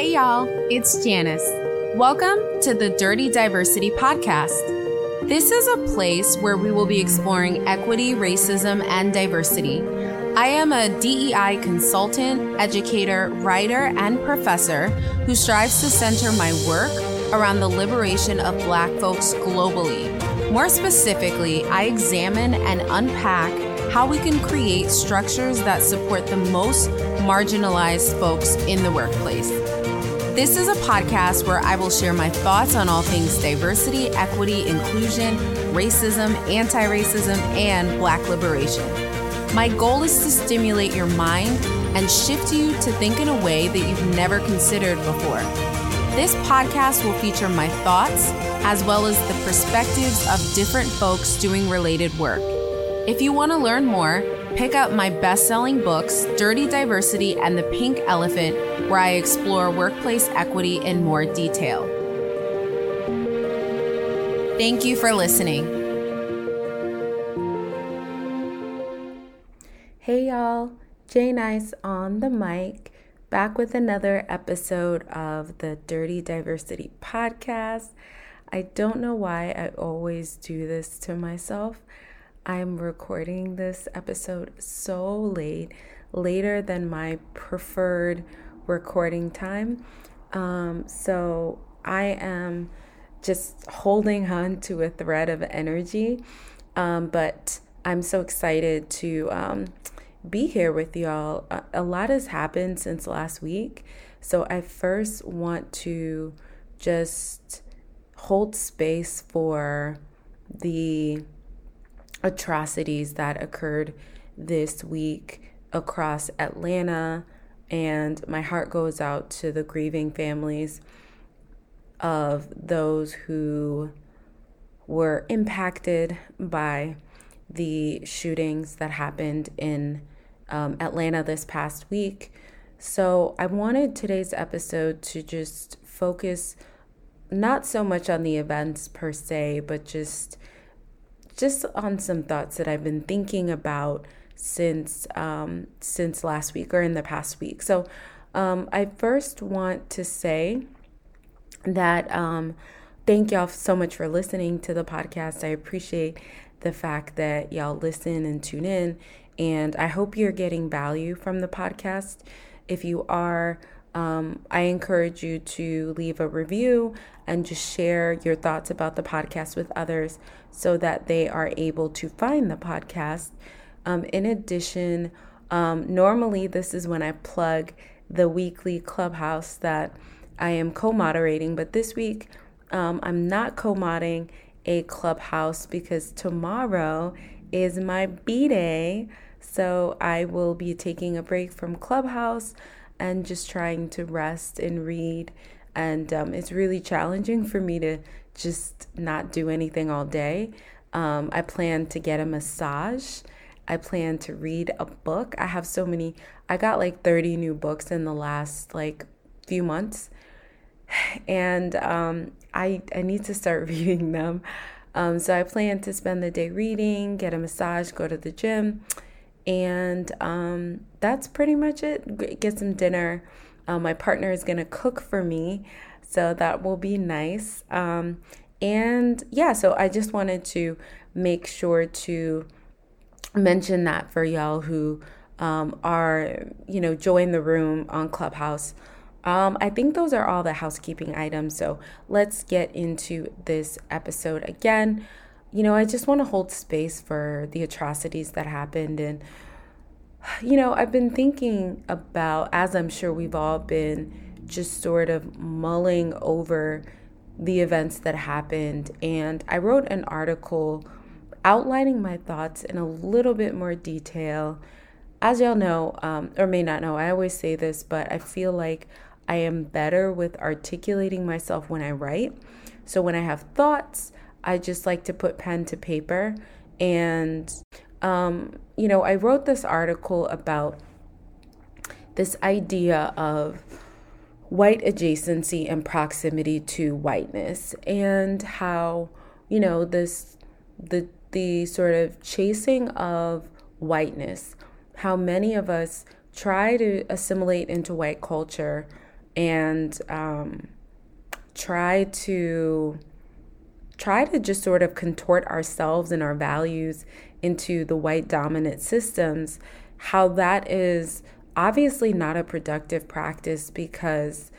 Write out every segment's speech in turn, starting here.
Hey, y'all, it's Janice. Welcome to the Dirty Diversity Podcast. This is a place where we will be exploring equity, racism, and diversity. I am a DEI consultant, educator, writer, and professor who strives to center my work around the liberation of Black folks globally. More specifically, I examine and unpack how we can create structures that support the most marginalized folks in the workplace. This is a podcast where I will share my thoughts on all things diversity, equity, inclusion, racism, anti racism, and black liberation. My goal is to stimulate your mind and shift you to think in a way that you've never considered before. This podcast will feature my thoughts as well as the perspectives of different folks doing related work. If you want to learn more, pick up my best selling books, Dirty Diversity and The Pink Elephant, where I explore workplace equity in more detail. Thank you for listening. Hey y'all, Jay Nice on the mic, back with another episode of the Dirty Diversity podcast. I don't know why I always do this to myself. I'm recording this episode so late, later than my preferred recording time. Um, so I am just holding on to a thread of energy. Um, but I'm so excited to um, be here with y'all. A, a lot has happened since last week. So I first want to just hold space for the atrocities that occurred this week across Atlanta. And my heart goes out to the grieving families of those who were impacted by the shootings that happened in um, Atlanta this past week. So, I wanted today's episode to just focus not so much on the events per se, but just just on some thoughts that I've been thinking about since um, since last week or in the past week. So um, I first want to say that um, thank y'all so much for listening to the podcast. I appreciate the fact that y'all listen and tune in, and I hope you're getting value from the podcast. If you are, um, I encourage you to leave a review and just share your thoughts about the podcast with others so that they are able to find the podcast. Um, in addition, um, normally this is when I plug the weekly clubhouse that I am co moderating, but this week um, I'm not co modding a clubhouse because tomorrow is my B day. So I will be taking a break from Clubhouse and just trying to rest and read. And um, it's really challenging for me to just not do anything all day. Um, I plan to get a massage. I plan to read a book. I have so many, I got like 30 new books in the last like few months. And um, I, I need to start reading them. Um, so I plan to spend the day reading, get a massage, go to the gym and um, that's pretty much it. Get some dinner. Uh, my partner is gonna cook for me, so that will be nice. Um, and yeah, so I just wanted to make sure to mention that for y'all who um, are, you know, join the room on Clubhouse. Um, I think those are all the housekeeping items. So let's get into this episode again you know, I just want to hold space for the atrocities that happened. And, you know, I've been thinking about, as I'm sure we've all been, just sort of mulling over the events that happened. And I wrote an article outlining my thoughts in a little bit more detail. As y'all know, um, or may not know, I always say this, but I feel like I am better with articulating myself when I write. So when I have thoughts, I just like to put pen to paper. And, um, you know, I wrote this article about this idea of white adjacency and proximity to whiteness and how, you know, this, the, the sort of chasing of whiteness, how many of us try to assimilate into white culture and um, try to try to just sort of contort ourselves and our values into the white dominant systems, how that is obviously not a productive practice because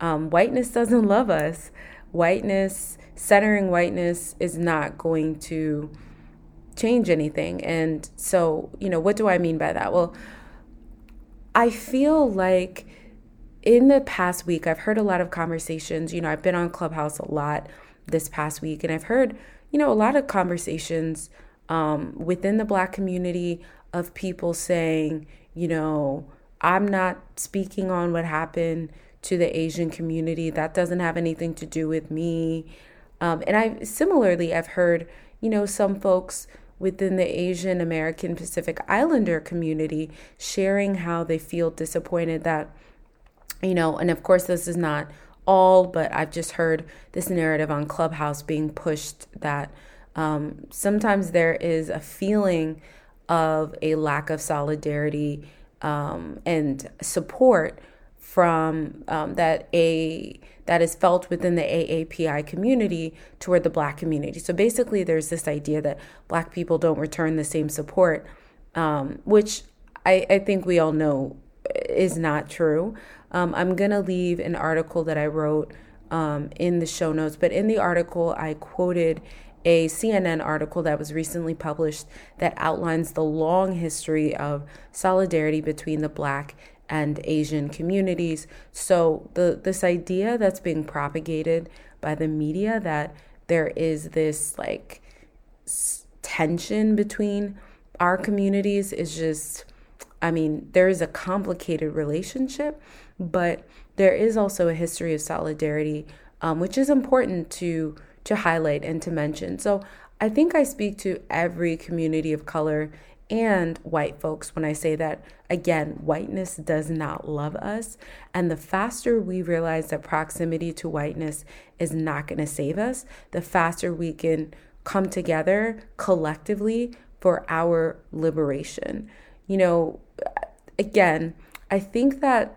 um, whiteness doesn't love us. Whiteness, centering whiteness, is not going to change anything. And so, you know, what do I mean by that? Well, I feel like in the past week, I've heard a lot of conversations. You know, I've been on Clubhouse a lot this past week, and I've heard, you know, a lot of conversations um, within the Black community of people saying, you know, I'm not speaking on what happened to the Asian community. That doesn't have anything to do with me. Um, and I similarly, I've heard, you know, some folks within the Asian American Pacific Islander community sharing how they feel disappointed that, you know, and of course, this is not all, but I've just heard this narrative on Clubhouse being pushed that um, sometimes there is a feeling of a lack of solidarity um, and support from um, that a that is felt within the AAPI community toward the Black community. So basically, there's this idea that Black people don't return the same support, um, which I, I, think we all know is not true. Um, I'm gonna leave an article that I wrote um, in the show notes, but in the article I quoted a CNN article that was recently published that outlines the long history of solidarity between the Black and Asian communities. So the this idea that's being propagated by the media that there is this like s- tension between our communities is just I mean, there is a complicated relationship, but there is also a history of solidarity, um, which is important to to highlight and to mention. So I think I speak to every community of color and white folks when I say that, again, whiteness does not love us. And the faster we realize that proximity to whiteness is not going to save us, the faster we can come together collectively for our liberation. You know, again, I think that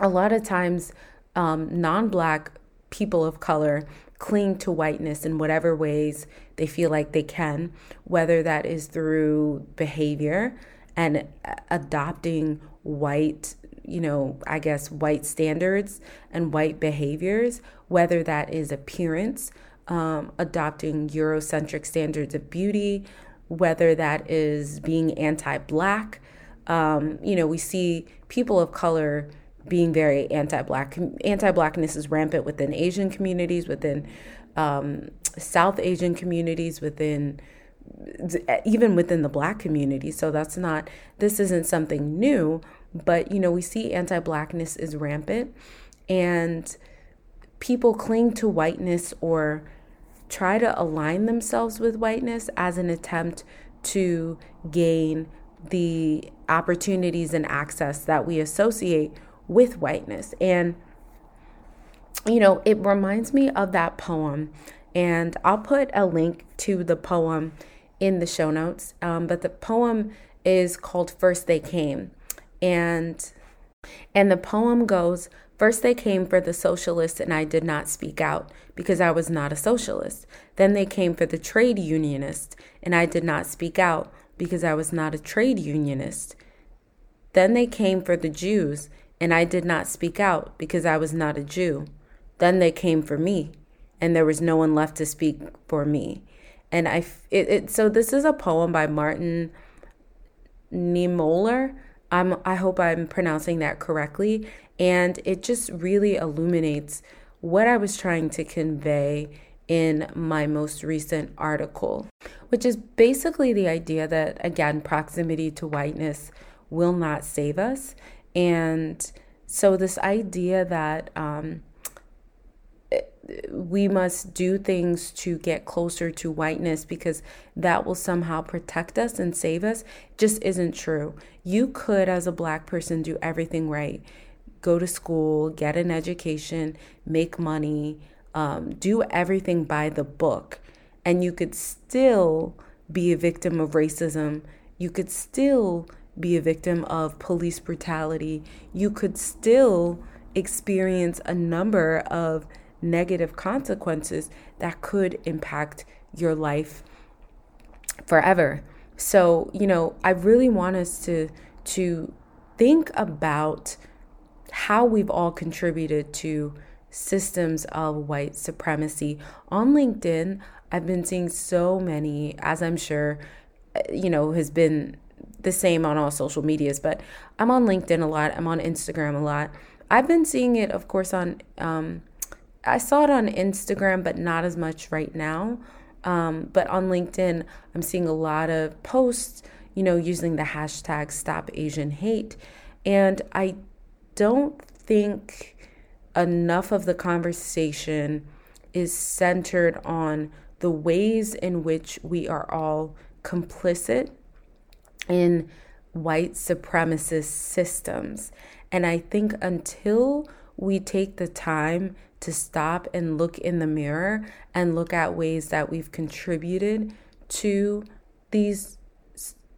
a lot of times um, non black people of color cling to whiteness in whatever ways they feel like they can, whether that is through behavior and adopting white, you know, I guess white standards and white behaviors, whether that is appearance, um, adopting Eurocentric standards of beauty, whether that is being anti black. Um, you know, we see people of color being very anti-black. Anti-blackness is rampant within Asian communities, within um, South Asian communities, within even within the Black community. So that's not. This isn't something new, but you know we see anti-blackness is rampant, and people cling to whiteness or try to align themselves with whiteness as an attempt to gain the opportunities and access that we associate with whiteness. And, you know, it reminds me of that poem. And I'll put a link to the poem in the show notes. Um, but the poem is called First They Came. And and the poem goes, First they came for the socialists, and I did not speak out because I was not a socialist. Then they came for the trade unionist, and I did not speak out because I was not a trade unionist. Then they came for the Jews, and I did not speak out because I was not a Jew. Then they came for me, and there was no one left to speak for me. And I, it, it so this is a poem by Martin Niemöller. I'm, I hope I'm pronouncing that correctly. And it just really illuminates what I was trying to convey in my most recent article, which is basically the idea that, again, proximity to whiteness will not save us. And so, this idea that um, we must do things to get closer to whiteness because that will somehow protect us and save us just isn't true. You could, as a black person, do everything right go to school, get an education, make money, um, do everything by the book, and you could still be a victim of racism. You could still be a victim of police brutality, you could still experience a number of negative consequences that could impact your life forever. So, you know, I really want us to to think about how we've all contributed to systems of white supremacy. On LinkedIn, I've been seeing so many, as I'm sure, uh, you know, has been the same on all social medias, but I'm on LinkedIn a lot, I'm on Instagram a lot. I've been seeing it, of course, on, um, I saw it on Instagram, but not as much right now. Um, but on LinkedIn, I'm seeing a lot of posts, you know, using the hashtag Stop Asian Hate. And I don't think enough of the conversation is centered on the ways in which we are all complicit in white supremacist systems. And I think until we take the time to stop and look in the mirror and look at ways that we've contributed to these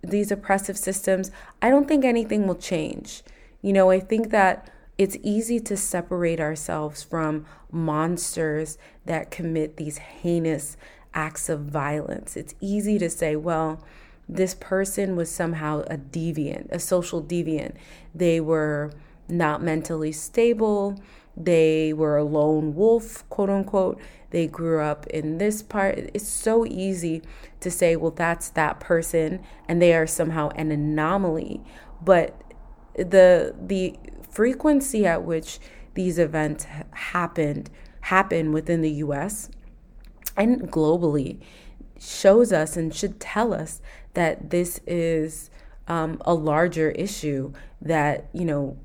these oppressive systems, I don't think anything will change. You know, I think that it's easy to separate ourselves from monsters that commit these heinous acts of violence. It's easy to say, well, this person was somehow a deviant, a social deviant. They were not mentally stable. They were a lone wolf, quote unquote. They grew up in this part. It's so easy to say, well, that's that person and they are somehow an anomaly. But the the frequency at which these events happened happen within the US and globally shows us and should tell us that this is um, a larger issue that you know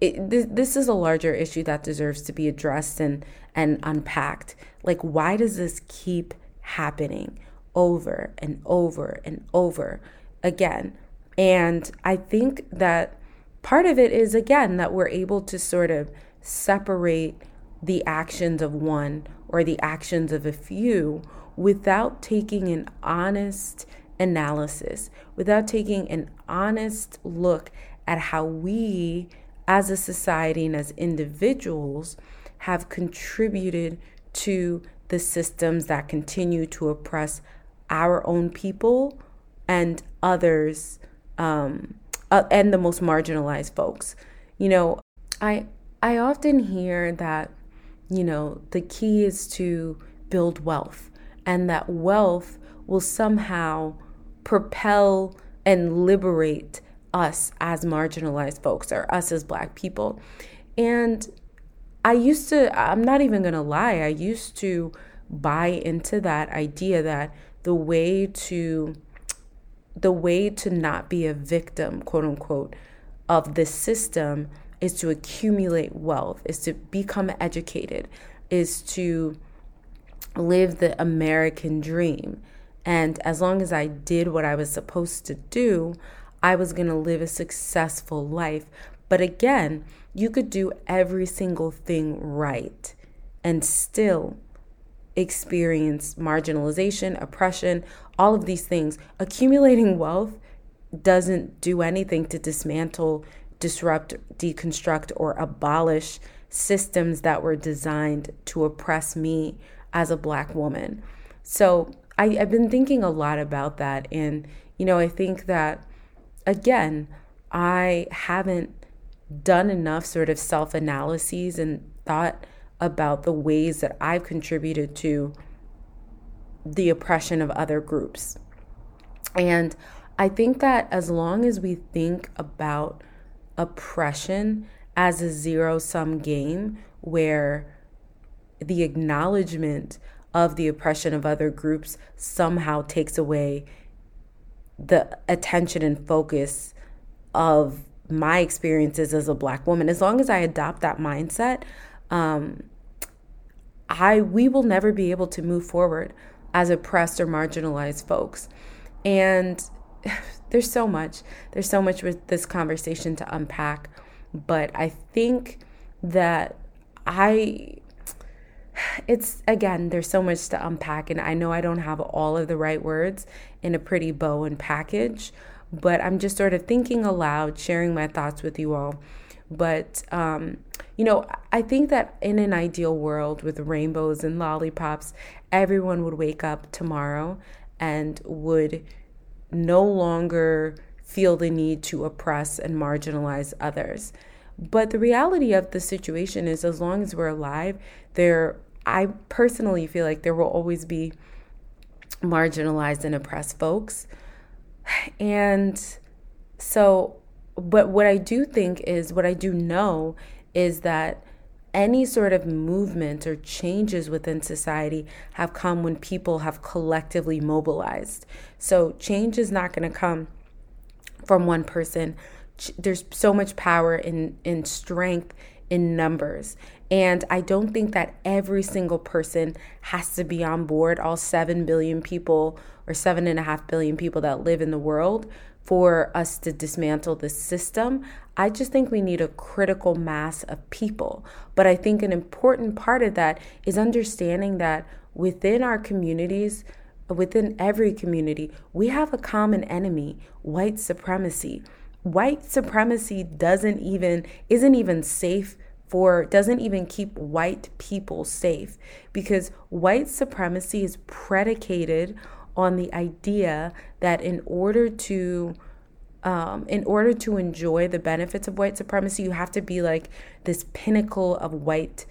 it, this, this is a larger issue that deserves to be addressed and and unpacked. Like why does this keep happening over and over and over again? And i think that part of it is again that we're able to sort of separate the actions of one or the actions of a few without taking an honest analysis, without taking an honest look at how we as a society and as individuals have contributed to the systems that continue to oppress our own people and others um, uh, and the most marginalized folks. You know, I I often hear that you know the key is to build wealth and that wealth will somehow propel and liberate us as marginalized folks or us as black people. And I used to, I'm not even gonna lie, I used to buy into that idea that the way to the way to not be a victim, quote unquote, of this system is to accumulate wealth, is to become educated, is to live the American dream. And as long as I did what I was supposed to do, I was going to live a successful life. But again, you could do every single thing right and still experience marginalization, oppression, all of these things. Accumulating wealth doesn't do anything to dismantle, disrupt, deconstruct, or abolish systems that were designed to oppress me as a Black woman. So I, have been thinking a lot about that. And, you know, I think that, again, I haven't done enough sort of self analyses and thought about the ways that I've contributed to the oppression of other groups. And I think that as long as we think about oppression as a zero sum game where the acknowledgement of the oppression of other groups somehow takes away the attention and focus of my experiences as a black woman as long as i adopt that mindset um, I we will never be able to move forward as oppressed or marginalized folks. And there's so much. There's so much with this conversation to unpack, but I think that I it's again there's so much to unpack and I know I don't have all of the right words in a pretty bow and package, but I'm just sort of thinking aloud, sharing my thoughts with you all. But um you know, I think that in an ideal world with rainbows and lollipops, everyone would wake up tomorrow and would no longer feel the need to oppress and marginalize others. But the reality of the situation is as long as we're alive, there I personally feel like there will always be marginalized and oppressed folks. And so but what I do think is what I do know is that any sort of movement or changes within society have come when people have collectively mobilized. So change is not going to come from one person. There's so much power in in strength in numbers. And I don't think that every single person has to be on board, all 7 billion people or 7.5 billion people that live in the world, for us to dismantle the system. I just think we need a critical mass of people. But I think an important part of that is understanding that within our communities, within every community, we have a common enemy white supremacy. White supremacy doesn't even, isn't even safe for doesn't even keep white people safe because white supremacy is predicated on the idea that in order to um, in order to enjoy the benefits of white supremacy, you have to be like this pinnacle of white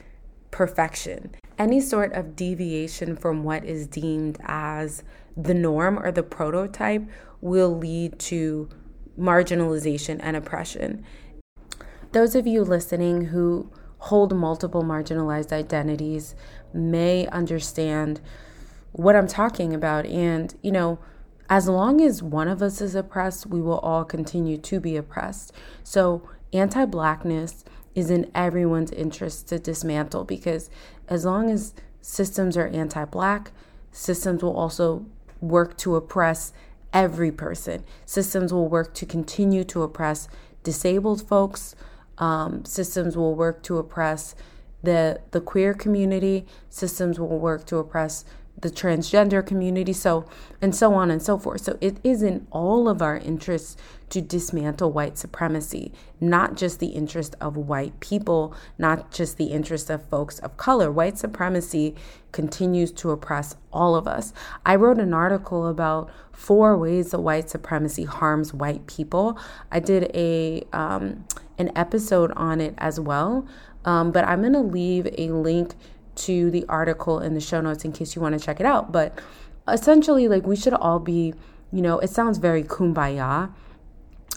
perfection. Any sort of deviation from what is deemed as the norm or the prototype will lead to marginalization and oppression. Those of you listening who hold multiple marginalized identities may understand what I'm talking about. And, you know, as long as one of us is oppressed, we will all continue to be oppressed. So, anti blackness is in everyone's interest to dismantle because as long as systems are anti black, systems will also work to oppress every person. Systems will work to continue to oppress disabled folks. Um, systems will work to oppress the the queer community. Systems will work to oppress the transgender community, so and so on and so forth. So it is in all of our interests to dismantle white supremacy, not just the interest of white people, not just the interest of folks of color. White supremacy continues to oppress all of us. I wrote an article about four ways that white supremacy harms white people. I did a um, an episode on it as well, um, but I'm gonna leave a link to the article in the show notes in case you want to check it out. But essentially, like, we should all be, you know, it sounds very kumbaya.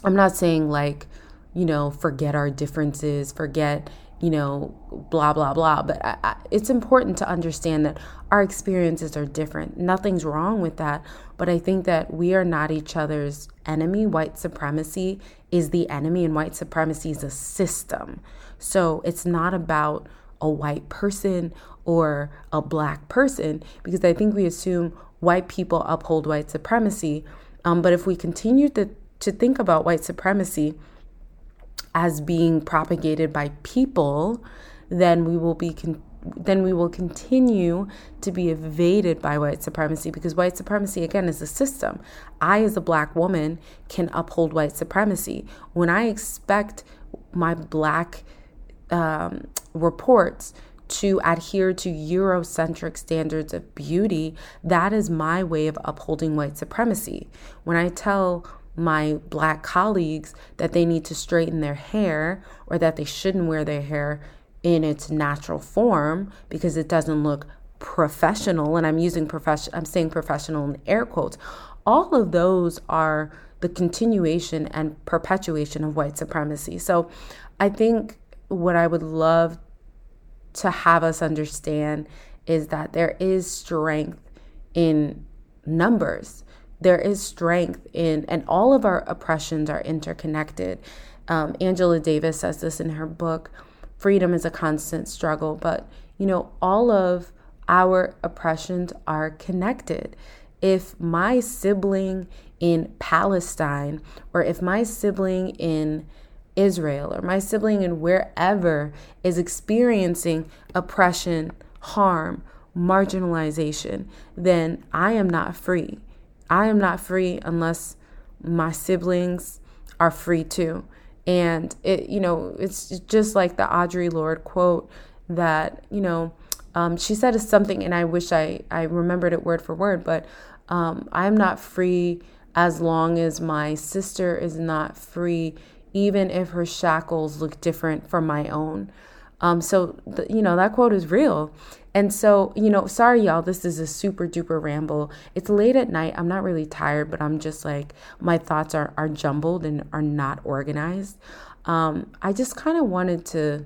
I'm not saying, like, you know, forget our differences, forget, you know, blah, blah, blah. But I, I, it's important to understand that our experiences are different. Nothing's wrong with that. But I think that we are not each other's enemy. White supremacy is the enemy, and white supremacy is a system. So it's not about a white person or a black person because I think we assume white people uphold white supremacy. Um, but if we continue to, to think about white supremacy as being propagated by people, then we will be con- then we will continue to be evaded by white supremacy because white supremacy again is a system. I as a black woman can uphold white supremacy. When I expect my black um, reports to adhere to Eurocentric standards of beauty, that is my way of upholding white supremacy. When I tell my black colleagues that they need to straighten their hair or that they shouldn't wear their hair in its natural form because it doesn't look professional. And I'm using profession I'm saying professional in air quotes. All of those are the continuation and perpetuation of white supremacy. So I think what I would love to have us understand is that there is strength in numbers. There is strength in, and all of our oppressions are interconnected. Um, Angela Davis says this in her book, Freedom is a Constant Struggle. But, you know, all of our oppressions are connected. If my sibling in Palestine, or if my sibling in Israel or my sibling in wherever is experiencing oppression, harm, marginalization, then I am not free. I am not free unless my siblings are free too. And it, you know, it's just like the Audre Lorde quote that, you know, um, she said is something, and I wish I, I remembered it word for word, but um, I'm not free as long as my sister is not free, even if her shackles look different from my own. Um, so, the, you know, that quote is real. And so, you know, sorry, y'all, this is a super duper ramble. It's late at night. I'm not really tired, but I'm just like, my thoughts are, are jumbled and are not organized. Um, I just kind of wanted to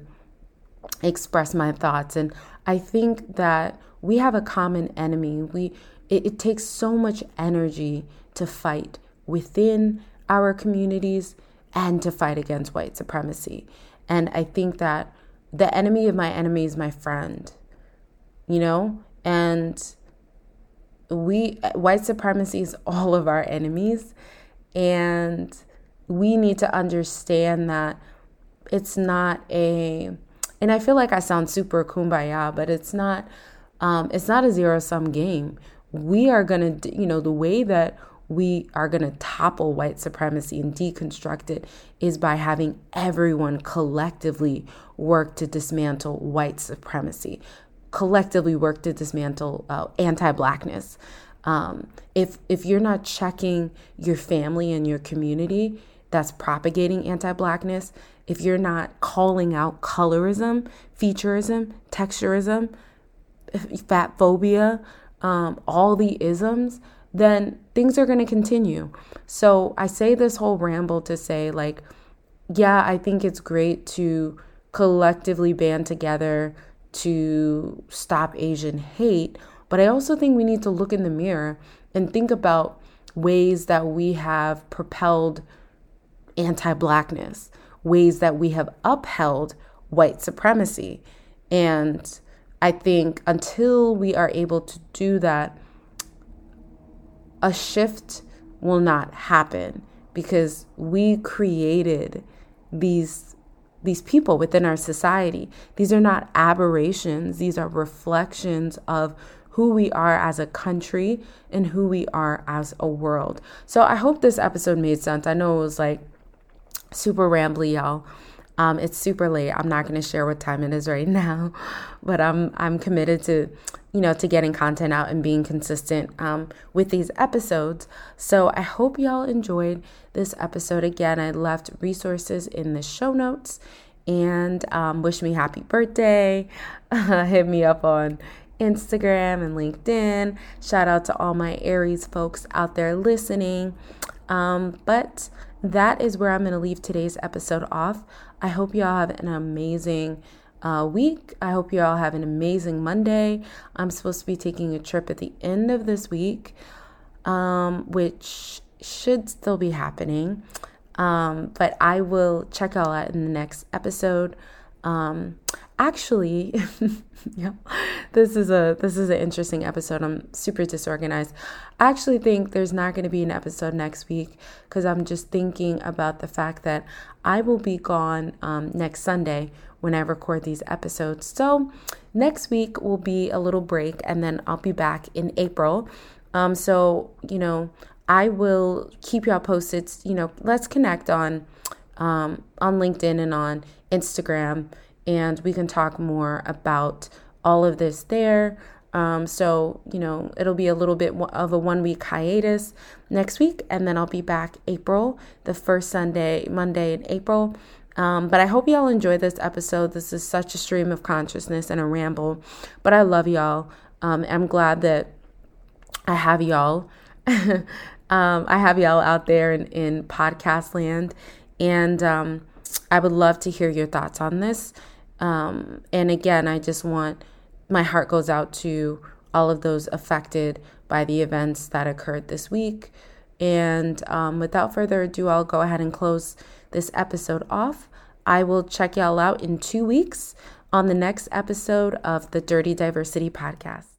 express my thoughts. And I think that we have a common enemy. We, it, it takes so much energy to fight within our communities and to fight against white supremacy. And I think that the enemy of my enemy is my friend, you know? And we, white supremacy is all of our enemies. And we need to understand that it's not a, and I feel like I sound super kumbaya, but it's not, um, it's not a zero sum game. We are gonna, you know, the way that we are going to topple white supremacy and deconstruct it is by having everyone collectively work to dismantle white supremacy, collectively work to dismantle uh, anti-blackness. Um, if if you're not checking your family and your community that's propagating anti-blackness, if you're not calling out colorism, featureism, texturism, fat phobia, um, all the isms, then things are going to continue. So I say this whole ramble to say, like, yeah, I think it's great to collectively band together to stop Asian hate, but I also think we need to look in the mirror and think about ways that we have propelled anti blackness, ways that we have upheld white supremacy. And I think until we are able to do that, a shift will not happen because we created these these people within our society. These are not aberrations, these are reflections of who we are as a country and who we are as a world. So I hope this episode made sense. I know it was like super rambly, y'all. Um, it's super late. I'm not going to share what time it is right now, but I'm I'm committed to, you know, to getting content out and being consistent um, with these episodes. So I hope y'all enjoyed this episode. Again, I left resources in the show notes, and um, wish me happy birthday. hit me up on Instagram and LinkedIn. Shout out to all my Aries folks out there listening. Um, but that is where I'm going to leave today's episode off. I hope y'all have an amazing uh, week. I hope you all have an amazing Monday. I'm supposed to be taking a trip at the end of this week, um, which should still be happening. Um, but I will check y'all out in the next episode. Um, actually, yeah, this is a this is an interesting episode. I'm super disorganized. I actually think there's not going to be an episode next week because I'm just thinking about the fact that I will be gone um, next Sunday when I record these episodes. So next week will be a little break, and then I'll be back in April. Um, so you know, I will keep y'all posted. You know, let's connect on um, on LinkedIn and on Instagram and we can talk more about all of this there. Um, so, you know, it'll be a little bit of a one week hiatus next week, and then I'll be back April, the first Sunday, Monday in April. Um, but I hope y'all enjoy this episode. This is such a stream of consciousness and a ramble, but I love y'all. Um, I'm glad that I have y'all. um, I have y'all out there in, in podcast land, and um, I would love to hear your thoughts on this. Um, and again, I just want my heart goes out to all of those affected by the events that occurred this week. And um, without further ado, I'll go ahead and close this episode off. I will check y'all out in two weeks on the next episode of the Dirty Diversity Podcast.